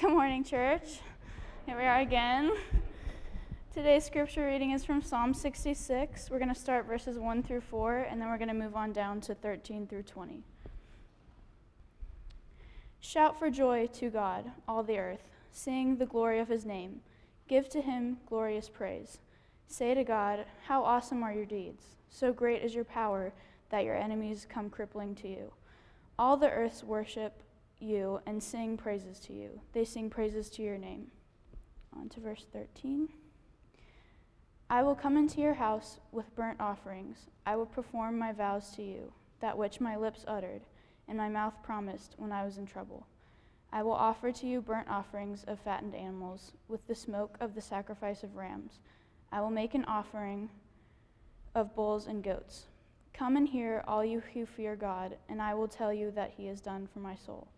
Good morning, church. Here we are again. Today's scripture reading is from Psalm 66. We're going to start verses 1 through 4, and then we're going to move on down to 13 through 20. Shout for joy to God, all the earth. Sing the glory of his name. Give to him glorious praise. Say to God, How awesome are your deeds! So great is your power that your enemies come crippling to you. All the earth's worship you and sing praises to you. They sing praises to your name. On to verse 13. I will come into your house with burnt offerings. I will perform my vows to you, that which my lips uttered and my mouth promised when I was in trouble. I will offer to you burnt offerings of fattened animals with the smoke of the sacrifice of rams. I will make an offering of bulls and goats. Come and hear, all you who fear God, and I will tell you that he has done for my soul.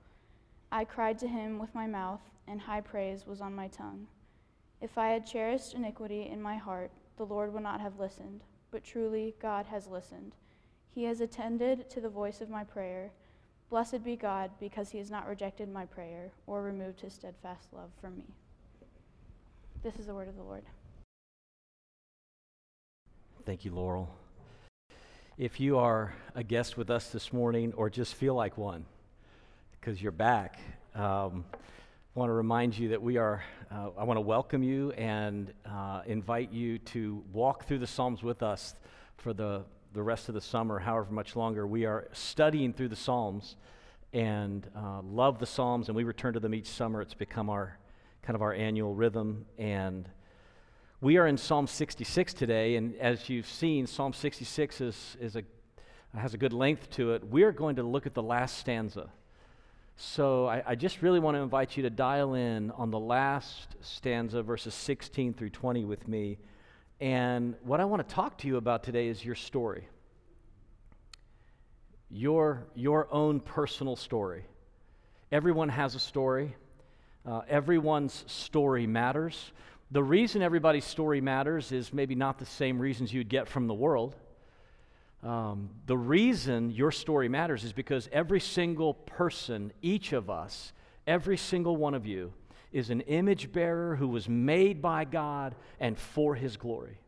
I cried to him with my mouth, and high praise was on my tongue. If I had cherished iniquity in my heart, the Lord would not have listened, but truly God has listened. He has attended to the voice of my prayer. Blessed be God, because he has not rejected my prayer or removed his steadfast love from me. This is the word of the Lord. Thank you, Laurel. If you are a guest with us this morning or just feel like one, because you're back. Um, I want to remind you that we are, uh, I want to welcome you and uh, invite you to walk through the Psalms with us for the, the rest of the summer, however much longer. We are studying through the Psalms and uh, love the Psalms, and we return to them each summer. It's become our kind of our annual rhythm. And we are in Psalm 66 today, and as you've seen, Psalm 66 is, is a, has a good length to it. We're going to look at the last stanza. So I, I, just really want to invite you to dial in on the last stanza, verses 16 through 20 with me. And what I want to talk to you about today is your story. Your, your own personal story. Everyone has a story. Uh, everyone's story matters. The reason everybody's story matters is maybe not the same reasons you'd get from the world. Um, the reason your story matters is because every single person, each of us, every single one of you, is an image bearer who was made by God and for His glory.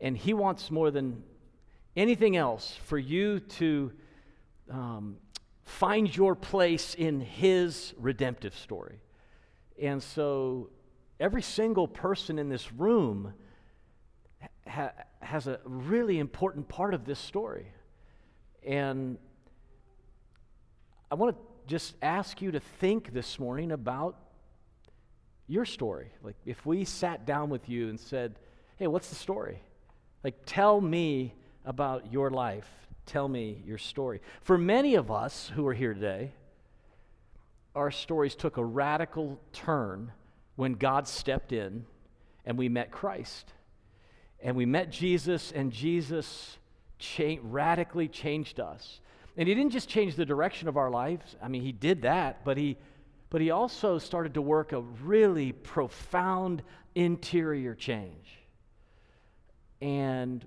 And He wants more than anything else for you to um, find your place in His redemptive story. And so, every single person in this room ha- has a really important part of this story. And I want to just ask you to think this morning about your story. Like, if we sat down with you and said, Hey, what's the story? Like, tell me about your life. Tell me your story. For many of us who are here today, our stories took a radical turn when God stepped in and we met Christ. And we met Jesus, and Jesus cha- radically changed us. And he didn't just change the direction of our lives. I mean, he did that, but he, but he also started to work a really profound interior change. And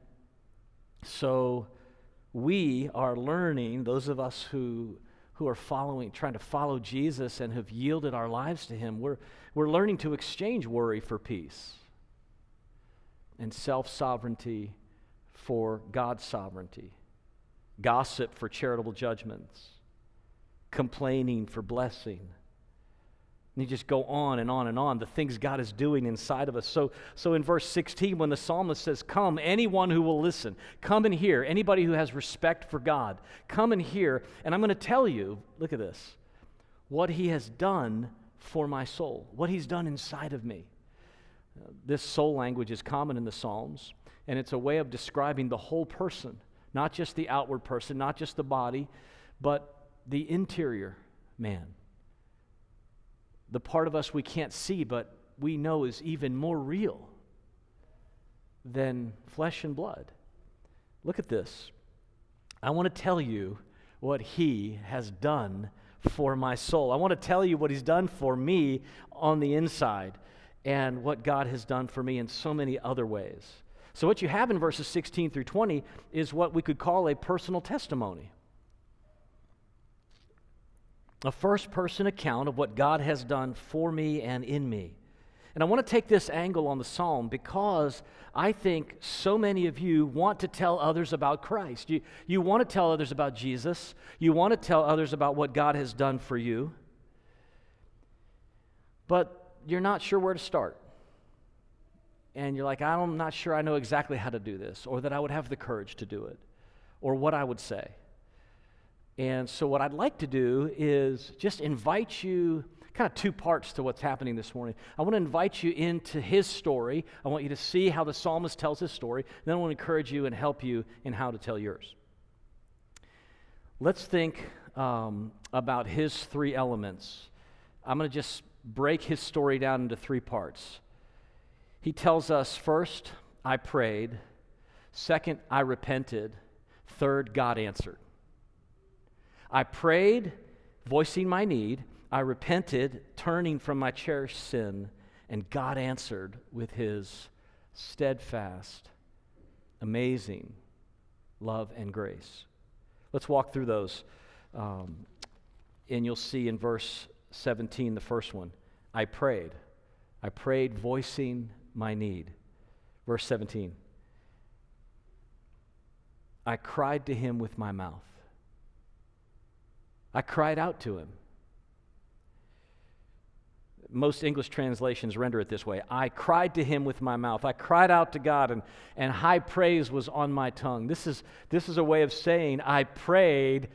so we are learning, those of us who, who are following, trying to follow Jesus and have yielded our lives to him, we're, we're learning to exchange worry for peace and self sovereignty for God's sovereignty, gossip for charitable judgments, complaining for blessing. And you just go on and on and on, the things God is doing inside of us. So, so in verse 16, when the psalmist says, Come, anyone who will listen, come and hear, anybody who has respect for God, come and hear. And I'm going to tell you, look at this, what he has done for my soul, what he's done inside of me. This soul language is common in the Psalms, and it's a way of describing the whole person, not just the outward person, not just the body, but the interior man. The part of us we can't see, but we know is even more real than flesh and blood. Look at this. I want to tell you what he has done for my soul. I want to tell you what he's done for me on the inside and what God has done for me in so many other ways. So, what you have in verses 16 through 20 is what we could call a personal testimony. a first person account of what God has done for me and in me. And I want to take this angle on the psalm because I think so many of you want to tell others about Christ. You, you want to tell others about Jesus. You want to tell others about what God has done for you. But you're not sure where to start. And you're like, I'm not sure I know exactly how to do this, or that I would have the courage to do it, or what I would say. And so, what I'd like to do is just invite you kind of two parts to what's happening this morning. I want to invite you into his story. I want you to see how the psalmist tells his story. Then I want to encourage you and help you in how to tell yours. Let's think um, about his three elements. I'm going to just break his story down into three parts. He tells us first, I prayed. Second, I repented. Third, God answered. I prayed, voicing my need. I repented, turning from my cherished sin, and God answered with his steadfast, amazing love and grace. Let's walk through those. Um, and you'll see in verse 17, the first one I prayed. I prayed, voicing my need. Verse 17 I cried to him with my mouth. I cried out to him. Most English translations render it this way I cried to him with my mouth. I cried out to God, and, and high praise was on my tongue. This is, this is a way of saying, I prayed,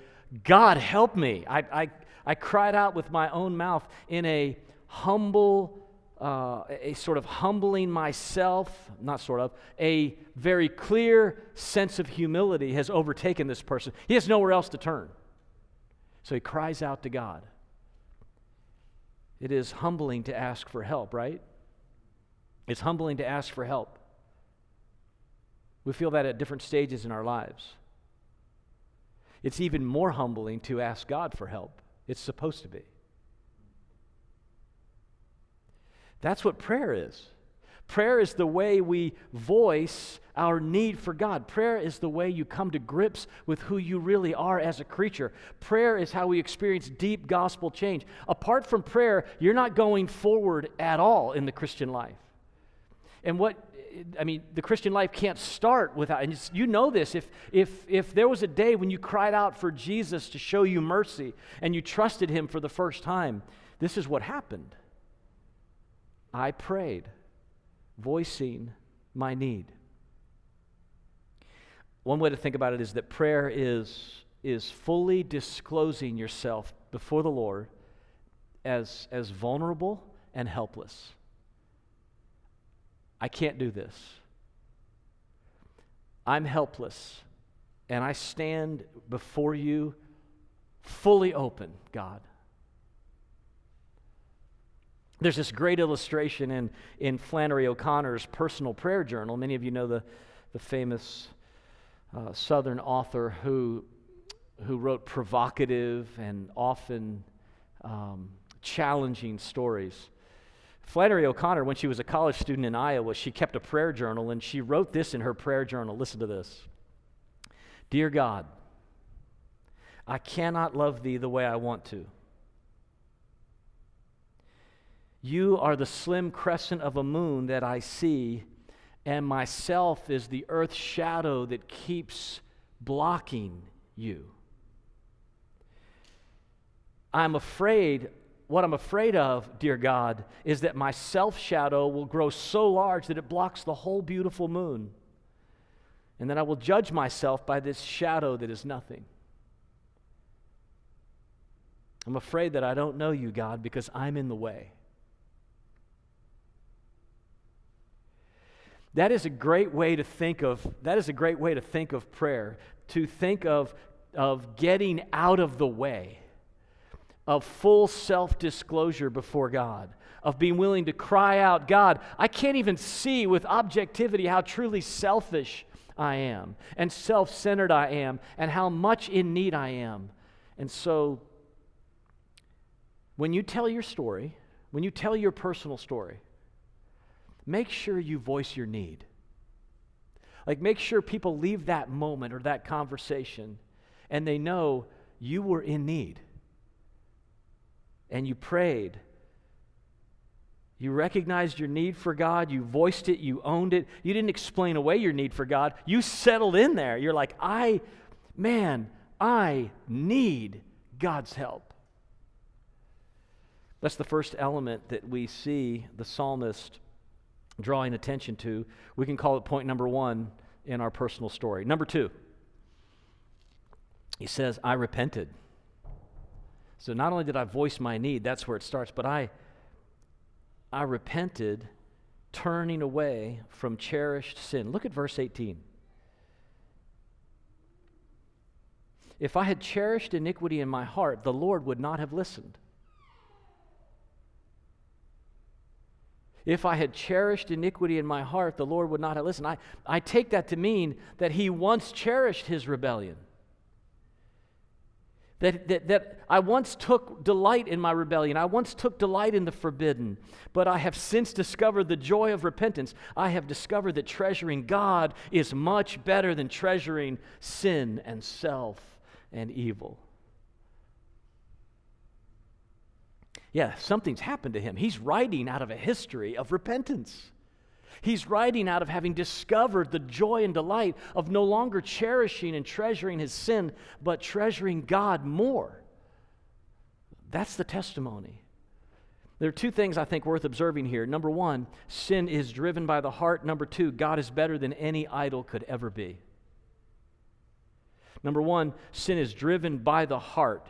God help me. I, I, I cried out with my own mouth in a humble, uh, a sort of humbling myself, not sort of, a very clear sense of humility has overtaken this person. He has nowhere else to turn. So he cries out to God. It is humbling to ask for help, right? It's humbling to ask for help. We feel that at different stages in our lives. It's even more humbling to ask God for help. It's supposed to be. That's what prayer is. Prayer is the way we voice our need for God. Prayer is the way you come to grips with who you really are as a creature. Prayer is how we experience deep gospel change. Apart from prayer, you're not going forward at all in the Christian life. And what I mean, the Christian life can't start without, and you know this. If, if, if there was a day when you cried out for Jesus to show you mercy and you trusted him for the first time, this is what happened. I prayed voicing my need. One way to think about it is that prayer is, is fully disclosing yourself before the Lord as, as vulnerable and helpless. I can't do this. I'm helpless, and I stand before you fully open, God. There's this great illustration in, in Flannery O'Connor's personal prayer journal. Many of you know the, the famous uh, Southern author who, who wrote provocative and often um, challenging stories. Flannery O'Connor, when she was a college student in Iowa, she kept a prayer journal and she wrote this in her prayer journal. Listen to this Dear God, I cannot love thee the way I want to. You are the slim crescent of a moon that I see, and myself is the earth's shadow that keeps blocking you. I'm afraid, what I'm afraid of, dear God, is that my self shadow will grow so large that it blocks the whole beautiful moon. And then I will judge myself by this shadow that is nothing. I'm afraid that I don't know you, God, because I'm in the way. That is a great way to think of that is a great way to think of prayer, to think of of getting out of the way, of full self-disclosure before God, of being willing to cry out, God, I can't even see with objectivity how truly selfish I am and self-centered I am and how much in need I am. And so when you tell your story, when you tell your personal story, make sure you voice your need. Like, make sure people leave that moment or that conversation and they know you were in need. And you prayed. You recognized your need for God. You voiced it. You owned it. You didn't explain away your need for God. You settled in there. You're like, I, man, I need God's help. That's the first element that we see the psalmist drawing attention to. We can call it point number one in our personal story. Number two, he says, I repented. So not only did I voice my need, that's where it starts, but I I repented, turning away from cherished sin. Look at verse 18. If I had cherished iniquity in my heart, the Lord would not have listened. If I had cherished iniquity in my heart, the Lord would not have listened. I, I take that to mean that he once cherished his rebellion. That, that, that I once took delight in my rebellion. I once took delight in the forbidden. But I have since discovered the joy of repentance. I have discovered that treasuring God is much better than treasuring sin and self and evil. Yeah, something's happened to him. He's writing out of a history of repentance. He's writing out of having discovered the joy and delight of no longer cherishing and treasuring his sin, but treasuring God more. That's the testimony. There are two things I think worth observing here. Number one, sin is driven by the heart. Number two, God is better than any idol could ever be. Number one, sin is driven by the heart.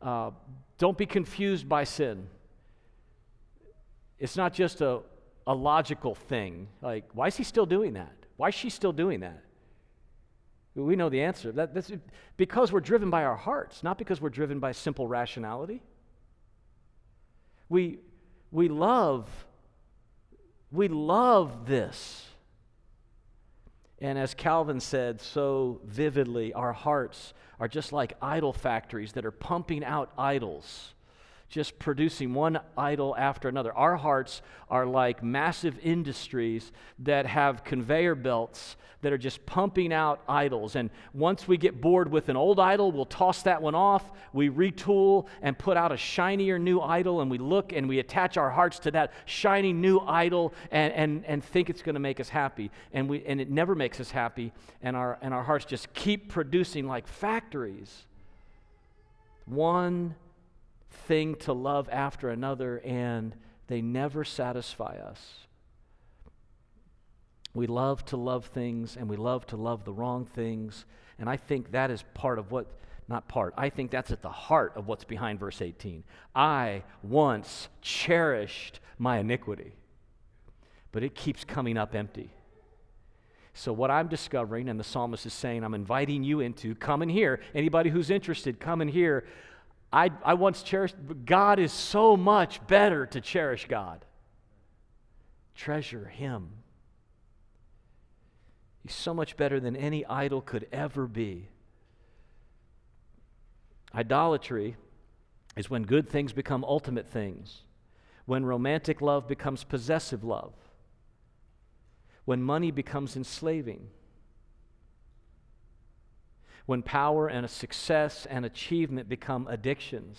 Uh, don't be confused by sin. It's not just a a logical thing. Like, why is he still doing that? Why is she still doing that? We know the answer. That, that's because we're driven by our hearts, not because we're driven by simple rationality. We, we love, we love this. And as Calvin said so vividly, our hearts are just like idol factories that are pumping out idols just producing one idol after another. Our hearts are like massive industries that have conveyor belts that are just pumping out idols. And once we get bored with an old idol, we'll toss that one off. We retool and put out a shinier new idol, and we look and we attach our hearts to that shiny new idol and, and, and think it's going to make us happy. And, we, and it never makes us happy, and our, and our hearts just keep producing like factories. One thing to love after another, and they never satisfy us. We love to love things, and we love to love the wrong things. And I think that is part of what, not part, I think that's at the heart of what's behind verse 18. I once cherished my iniquity, but it keeps coming up empty. So, what I'm discovering, and the psalmist is saying, I'm inviting you into, come in here. Anybody who's interested, come in here. I, I once cherished, but God is so much better to cherish God. Treasure Him. He's so much better than any idol could ever be. Idolatry is when good things become ultimate things, when romantic love becomes possessive love, when money becomes enslaving when power and a success and achievement become addictions.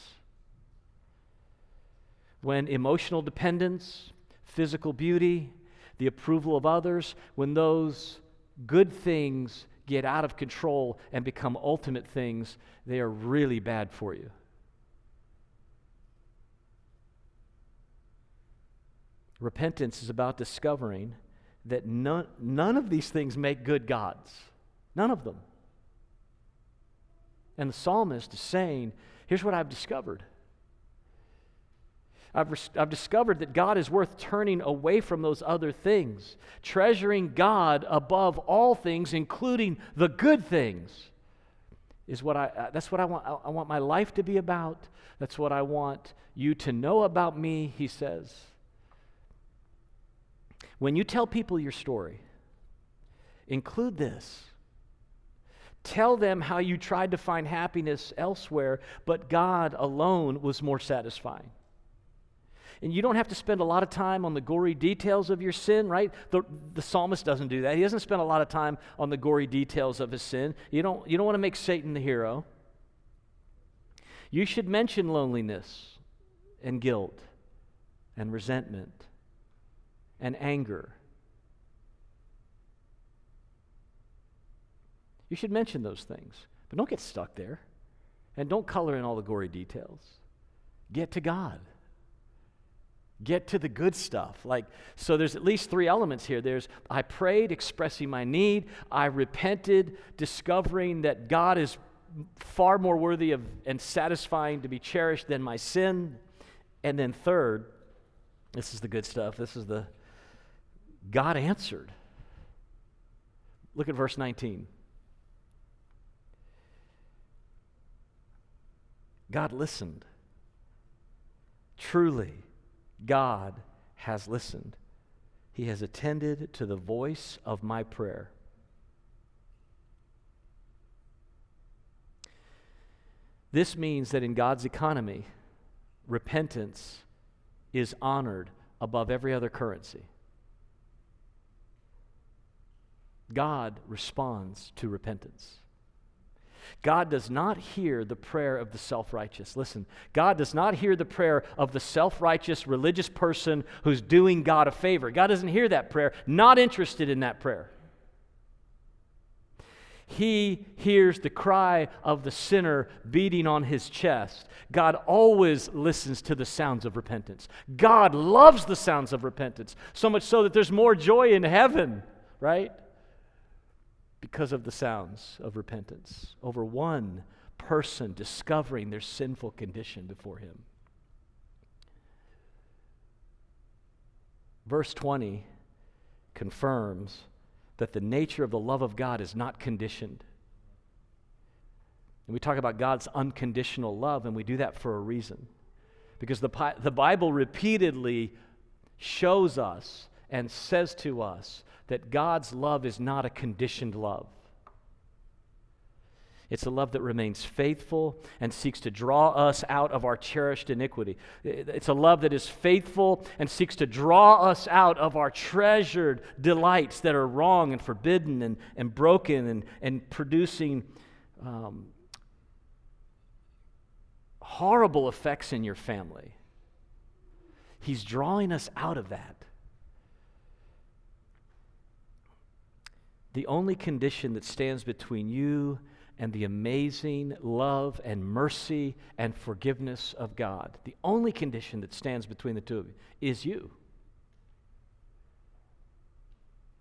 When emotional dependence, physical beauty, the approval of others, when those good things get out of control and become ultimate things, they are really bad for you. Repentance is about discovering that none, none of these things make good gods. None of them. And the psalmist is saying, Here's what I've discovered. I've, I've discovered that God is worth turning away from those other things, treasuring God above all things, including the good things. Is what I, uh, that's what I want. I want my life to be about. That's what I want you to know about me, he says. When you tell people your story, include this Tell them how you tried to find happiness elsewhere, but God alone was more satisfying. And you don't have to spend a lot of time on the gory details of your sin, right? The, the psalmist doesn't do that. He doesn't spend a lot of time on the gory details of his sin. You don't, you don't want to make Satan the hero. You should mention loneliness and guilt and resentment and anger. You should mention those things, but don't get stuck there. And don't color in all the gory details. Get to God. Get to the good stuff. Like, so there's at least three elements here. There's I prayed, expressing my need. I repented, discovering that God is far more worthy of and satisfying to be cherished than my sin. And then third, this is the good stuff. This is the God answered. Look at verse 19. God listened. Truly, God has listened. He has attended to the voice of my prayer. This means that in God's economy, repentance is honored above every other currency. God responds to repentance. God does not hear the prayer of the self righteous. Listen, God does not hear the prayer of the self righteous religious person who's doing God a favor. God doesn't hear that prayer, not interested in that prayer. He hears the cry of the sinner beating on his chest. God always listens to the sounds of repentance. God loves the sounds of repentance, so much so that there's more joy in heaven, right? Because of the sounds of repentance over one person discovering their sinful condition before Him. Verse 20 confirms that the nature of the love of God is not conditioned. And we talk about God's unconditional love, and we do that for a reason. Because the, the Bible repeatedly shows us and says to us that God's love is not a conditioned love. It's a love that remains faithful and seeks to draw us out of our cherished iniquity. It's a love that is faithful and seeks to draw us out of our treasured delights that are wrong and forbidden and, and broken and, and producing um, horrible effects in your family. He's drawing us out of that. The only condition that stands between you and the amazing love and mercy and forgiveness of God, the only condition that stands between the two of you is you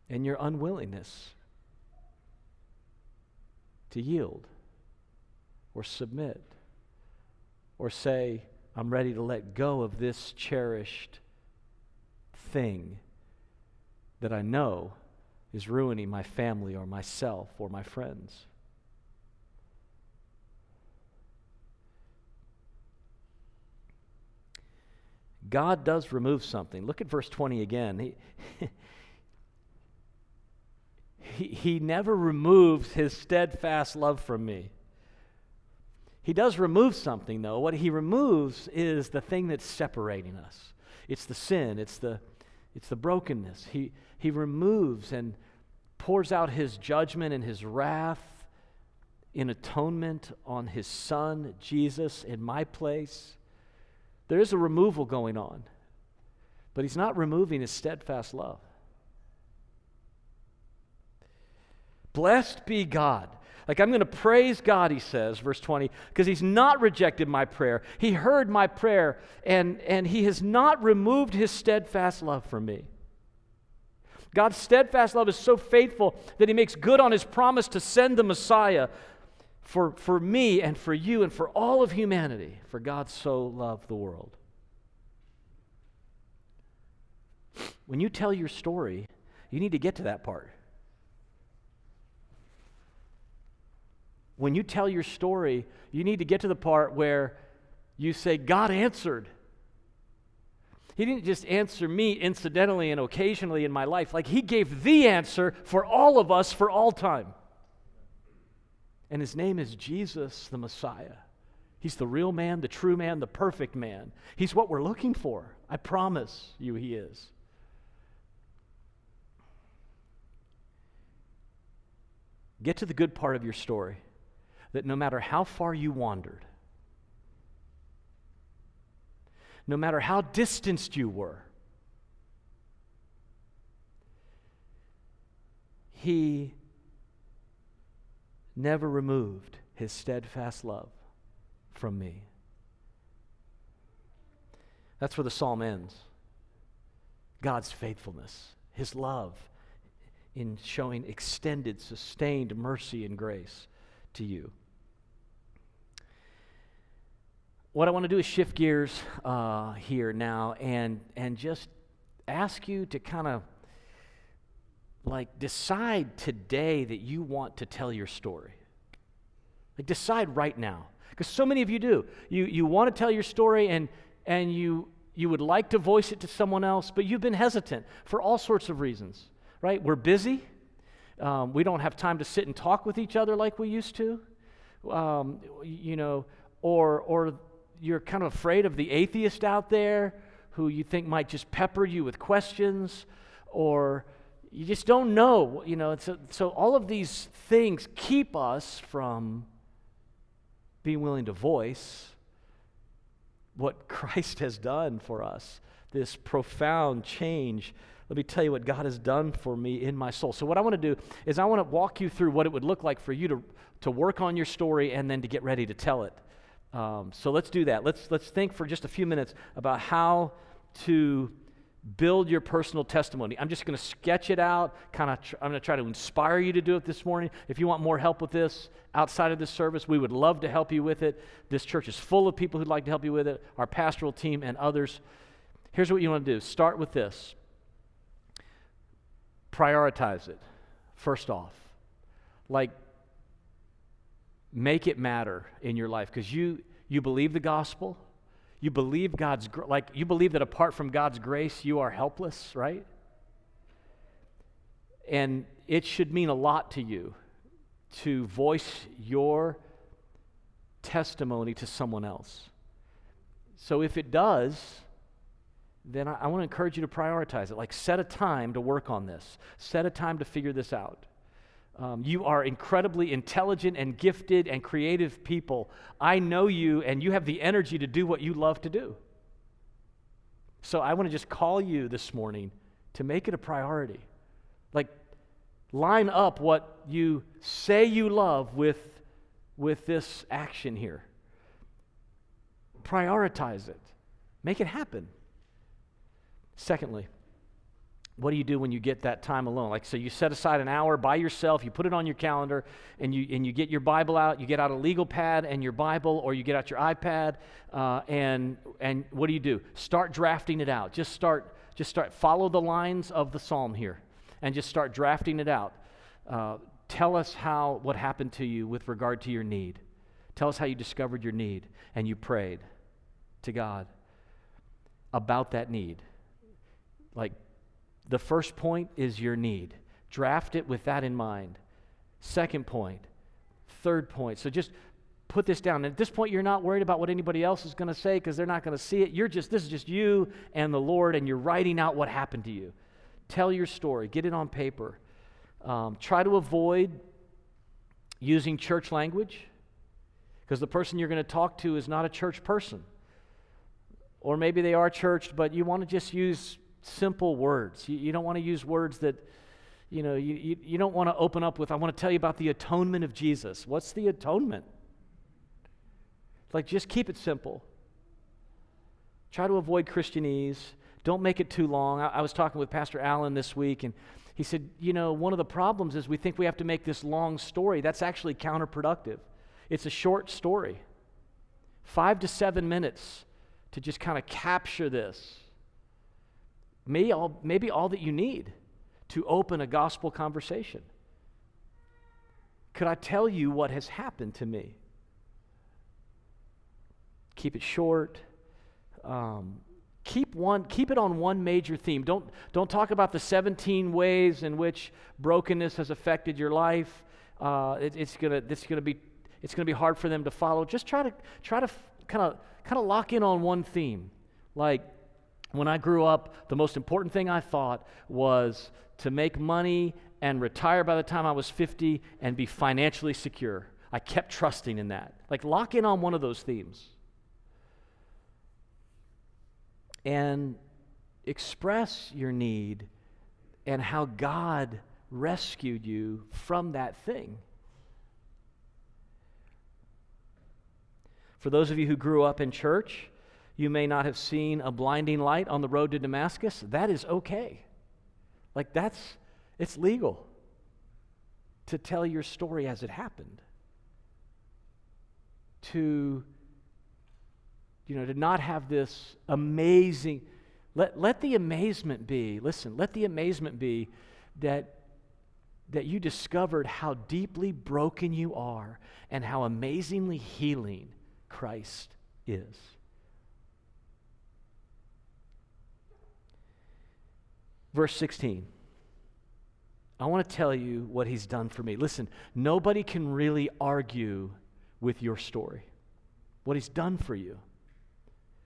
and your unwillingness to yield or submit or say, I'm ready to let go of this cherished thing that I know is ruining my family or myself or my friends. God does remove something. Look at verse 20 again. He, he, he never removes his steadfast love from me. He does remove something, though. What he removes is the thing that's separating us. It's the sin, it's the, it's the brokenness. He, he removes and pours out his judgment and his wrath in atonement on his son, Jesus, in my place. There is a removal going on, but he's not removing his steadfast love. Blessed be God. Like, I'm going to praise God, he says, verse 20, because he's not rejected my prayer. He heard my prayer, and, and he has not removed his steadfast love from me. God's steadfast love is so faithful that he makes good on his promise to send the Messiah for, for me and for you and for all of humanity, for God so loved the world. When you tell your story, you need to get to that part. When you tell your story, you need to get to the part where you say, God answered. He didn't just answer me incidentally and occasionally in my life. Like, He gave the answer for all of us for all time. And His name is Jesus the Messiah. He's the real man, the true man, the perfect man. He's what we're looking for. I promise you, He is. Get to the good part of your story that no matter how far you wandered, no matter how distanced you were. He never removed his steadfast love from me. That's where the psalm ends. God's faithfulness, his love in showing extended, sustained mercy and grace to you. What I want to do is shift gears uh, here now and, and just ask you to kind of like decide today that you want to tell your story. Like decide right now. Because so many of you do. You, you want to tell your story and, and you, you would like to voice it to someone else, but you've been hesitant for all sorts of reasons, right? We're busy. Um, we don't have time to sit and talk with each other like we used to. Um, you know, or, or you're kind of afraid of the atheist out there who you think might just pepper you with questions, or you just don't know. You know, so, so all of these things keep us from being willing to voice what Christ has done for us, this profound change. Let me tell you what God has done for me in my soul. So, what I want to do is, I want to walk you through what it would look like for you to, to work on your story and then to get ready to tell it. Um, so, let's do that. Let's, let's think for just a few minutes about how to build your personal testimony. I'm just going to sketch it out. Kind of, tr- I'm going to try to inspire you to do it this morning. If you want more help with this outside of this service, we would love to help you with it. This church is full of people who'd like to help you with it. Our pastoral team and others. Here's what you want to do. Start with this. Prioritize it. First off, like make it matter in your life because you you believe the gospel you believe God's, like, you believe that apart from God's grace, you are helpless, right? And it should mean a lot to you to voice your testimony to someone else. So if it does, then I, I want to encourage you to prioritize it. Like, set a time to work on this, set a time to figure this out. Um, you are incredibly intelligent and gifted and creative people. I know you, and you have the energy to do what you love to do. So I want to just call you this morning to make it a priority. Like, line up what you say you love with, with this action here. Prioritize it, make it happen. Secondly, what do you do when you get that time alone? Like, so you set aside an hour by yourself, you put it on your calendar, and you, and you get your Bible out, you get out a legal pad and your Bible, or you get out your iPad, uh, and, and what do you do? Start drafting it out. Just start, just start, follow the lines of the psalm here, and just start drafting it out. Uh, tell us how, what happened to you with regard to your need. Tell us how you discovered your need, and you prayed to God about that need. Like, the first point is your need. Draft it with that in mind. Second point, third point. So just put this down. And at this point, you're not worried about what anybody else is going to say because they're not going to see it. You're just, this is just you and the Lord, and you're writing out what happened to you. Tell your story, get it on paper. Um, try to avoid using church language because the person you're going to talk to is not a church person. Or maybe they are churched, but you want to just use simple words. You, you don't want to use words that, you know, you, you, you don't want to open up with, I want to tell you about the atonement of Jesus. What's the atonement? Like, just keep it simple. Try to avoid Christianese. Don't make it too long. I, I was talking with Pastor Allen this week, and he said, You know, one of the problems is we think we have to make this long story. That's actually counterproductive. It's a short story, five to seven minutes to just kind of capture this may all, maybe all that you need to open a gospel conversation. Could I tell you what has happened to me? Keep it short. Um, keep one keep it on one major theme don't don't talk about the 17 ways in which brokenness has affected your life uh, it, it's gonna it's gonna be it's gonna be hard for them to follow just try to try to kind of kind of lock in on one theme like when I grew up, the most important thing I thought was to make money and retire by the time I was 50 and be financially secure. I kept trusting in that. Like, lock in on one of those themes. and express your need and how God rescued you from that thing. For those of you who grew up in church, you may not have seen a blinding light on the road to Damascus. That is okay. Like, that's, it's legal to tell your story as it happened. To, you know, to not have this amazing, let, let the amazement be, listen, let the amazement be that, that you discovered how deeply broken you are and how amazingly healing Christ is. Verse 16. I want to tell you what he's done for me. Listen, nobody can really argue with your story, what he's done for you,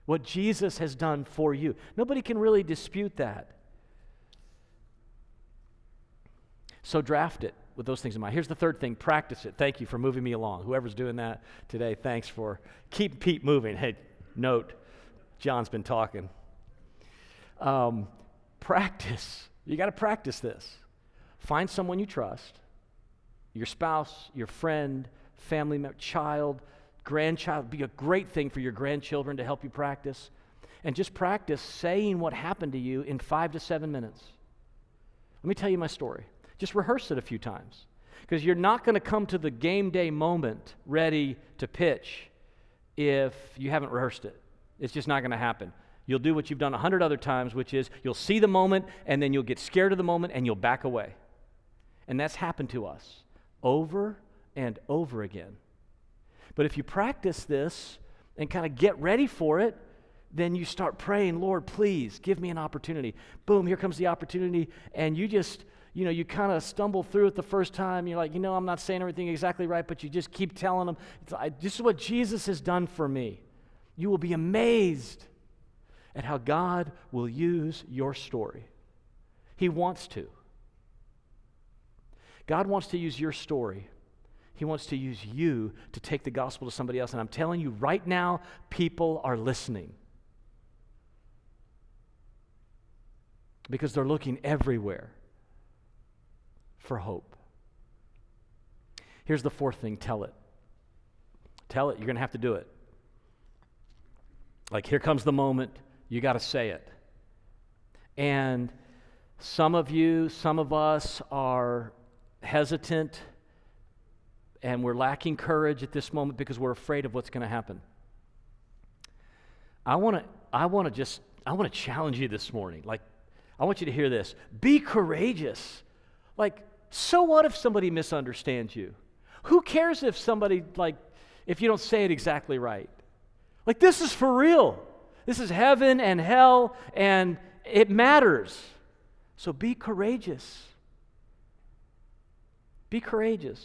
what Jesus has done for you. Nobody can really dispute that. So draft it with those things in mind. Here's the third thing practice it. Thank you for moving me along. Whoever's doing that today, thanks for keep Pete moving. Hey, note, John's been talking. Um, practice. You got to practice this. Find someone you trust your spouse, your friend, family member, child, grandchild. Be a great thing for your grandchildren to help you practice. And just practice saying what happened to you in five to seven minutes. Let me tell you my story. Just rehearse it a few times. Because you're not going to come to the game day moment ready to pitch if you haven't rehearsed it. It's just not going to happen. You'll do what you've done a hundred other times, which is you'll see the moment and then you'll get scared of the moment and you'll back away. And that's happened to us over and over again. But if you practice this and kind of get ready for it, then you start praying, Lord, please give me an opportunity. Boom, here comes the opportunity. And you just, you know, you kind of stumble through it the first time. You're like, you know, I'm not saying everything exactly right, but you just keep telling them, this is what Jesus has done for me. You will be amazed at how God will use your story. He wants to. God wants to use your story. He wants to use you to take the gospel to somebody else. And I'm telling you right now, people are listening. Because they're looking everywhere for hope. Here's the fourth thing tell it. Tell it. You're going to have to do it. Like, here comes the moment. You got to say it. And some of you, some of us are hesitant and we're lacking courage at this moment because we're afraid of what's going to happen. I want to I want to just I want to challenge you this morning. Like I want you to hear this. Be courageous. Like so what if somebody misunderstands you? Who cares if somebody like if you don't say it exactly right? Like this is for real. This is heaven and hell and it matters. So be courageous. Be courageous.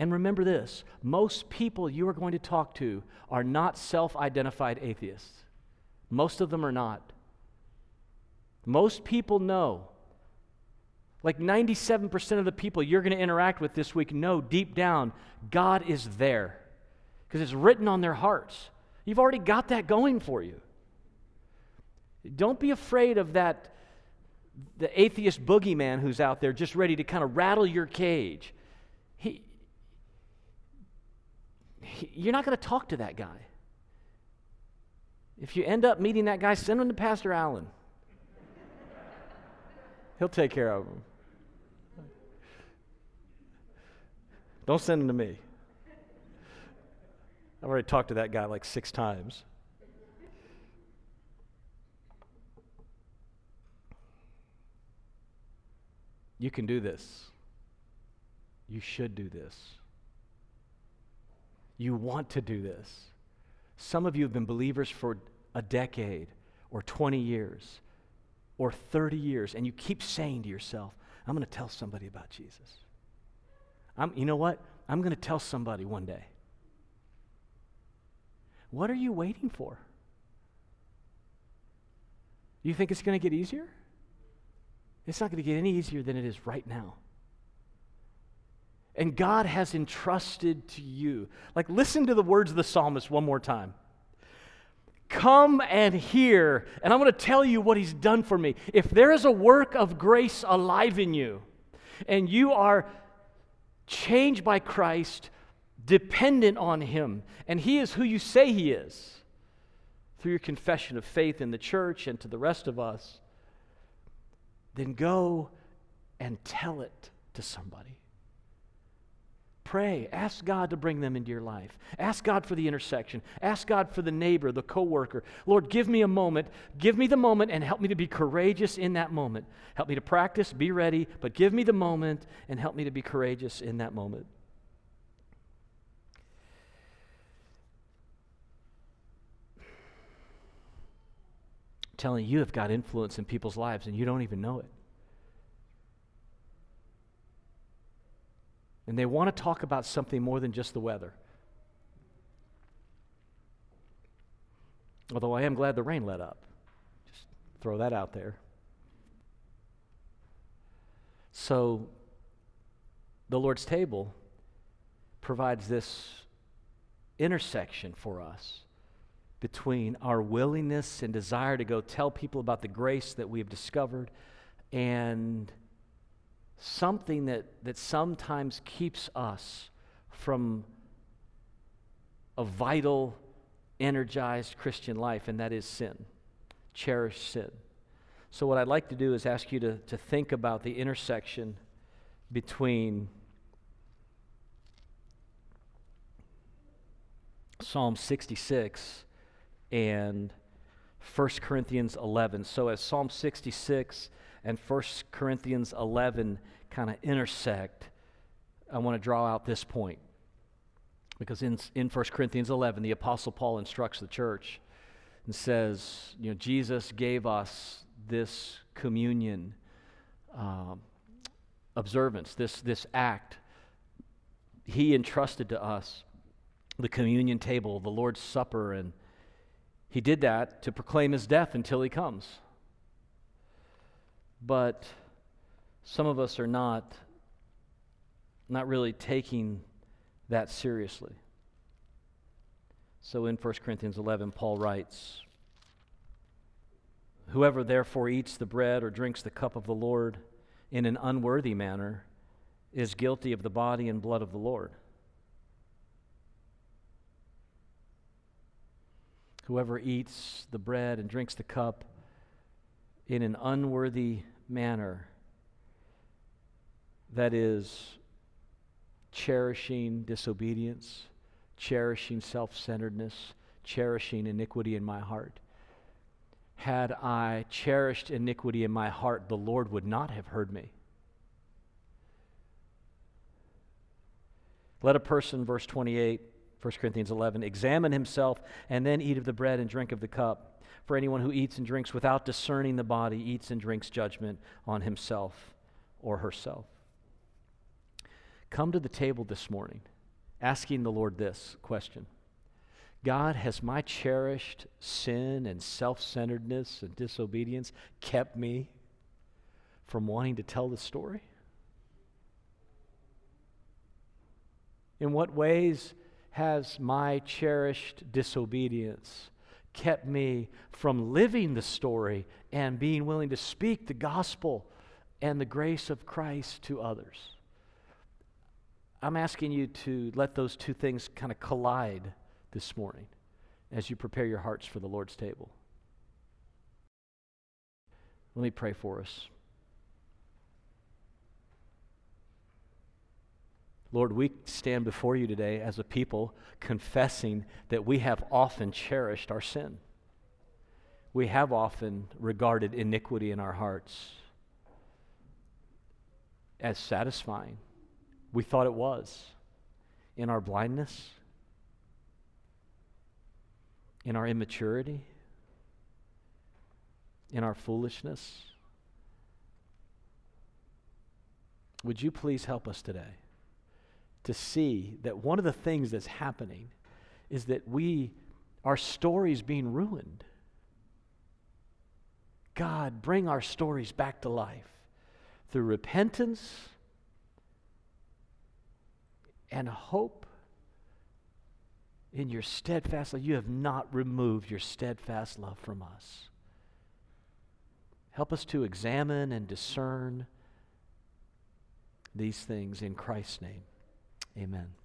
And remember this most people you are going to talk to are not self identified atheists. Most of them are not. Most people know. Like 97% of the people you're going to interact with this week know deep down God is there because it's written on their hearts. You've already got that going for you. Don't be afraid of that the atheist boogeyman who's out there just ready to kind of rattle your cage. He, he you're not going to talk to that guy. If you end up meeting that guy, send him to Pastor Allen. He'll take care of him. Don't send him to me. I've already talked to that guy like six times. You can do this. You should do this. You want to do this. Some of you have been believers for a decade or 20 years or 30 years, and you keep saying to yourself, I'm going to tell somebody about Jesus. I'm, you know what? I'm going to tell somebody one day. What are you waiting for? You think it's going to get easier? It's not going to get any easier than it is right now. And God has entrusted to you. Like, listen to the words of the psalmist one more time. Come and hear, and I'm going to tell you what he's done for me. If there is a work of grace alive in you, and you are changed by Christ, dependent on him, and he is who you say he is through your confession of faith in the church and to the rest of us, then go and tell it to somebody. Pray. Ask God to bring them into your life. Ask God for the intersection. Ask God for the neighbor, the coworker. Lord, give me a moment. Give me the moment and help me to be courageous in that moment. Help me to practice, be ready, but give me the moment and help me to be courageous in that moment. Telling you have got influence in people's lives and you don't even know it. And they want to talk about something more than just the weather. Although I am glad the rain let up. Just throw that out there. So, the Lord's table provides this intersection for us between our willingness and desire to go tell people about the grace that we have discovered and something that, that sometimes keeps us from a vital, energized Christian life, and that is sin, cherished sin. So, what I'd like to do is ask you to, to think about the intersection between Psalm 66 and 1 Corinthians 11. So, as Psalm 66 and 1 Corinthians 11 kind of intersect, I want to draw out this point. Because in, in 1 Corinthians 11, the Apostle Paul instructs the church and says, you know, Jesus gave us this communion um, observance, this, this act. He entrusted to us the communion table, the Lord's Supper, and he did that to proclaim his death until he comes. But some of us are not not really taking that seriously. So in 1 Corinthians 11 Paul writes, Whoever therefore eats the bread or drinks the cup of the Lord in an unworthy manner is guilty of the body and blood of the Lord. Whoever eats the bread and drinks the cup in an unworthy manner, that is, cherishing disobedience, cherishing self centeredness, cherishing iniquity in my heart. Had I cherished iniquity in my heart, the Lord would not have heard me. Let a person, verse 28, 1 Corinthians 11, examine himself and then eat of the bread and drink of the cup. For anyone who eats and drinks without discerning the body eats and drinks judgment on himself or herself. Come to the table this morning asking the Lord this question God, has my cherished sin and self centeredness and disobedience kept me from wanting to tell the story? In what ways has my cherished disobedience kept me from living the story and being willing to speak the gospel and the grace of Christ to others? I'm asking you to let those two things kind of collide this morning as you prepare your hearts for the Lord's table. Let me pray for us. Lord, we stand before you today as a people confessing that we have often cherished our sin. We have often regarded iniquity in our hearts as satisfying. We thought it was. In our blindness, in our immaturity, in our foolishness. Would you please help us today? To see that one of the things that's happening is that we, our stories being ruined. God, bring our stories back to life through repentance and hope in your steadfast love. You have not removed your steadfast love from us. Help us to examine and discern these things in Christ's name. Amen.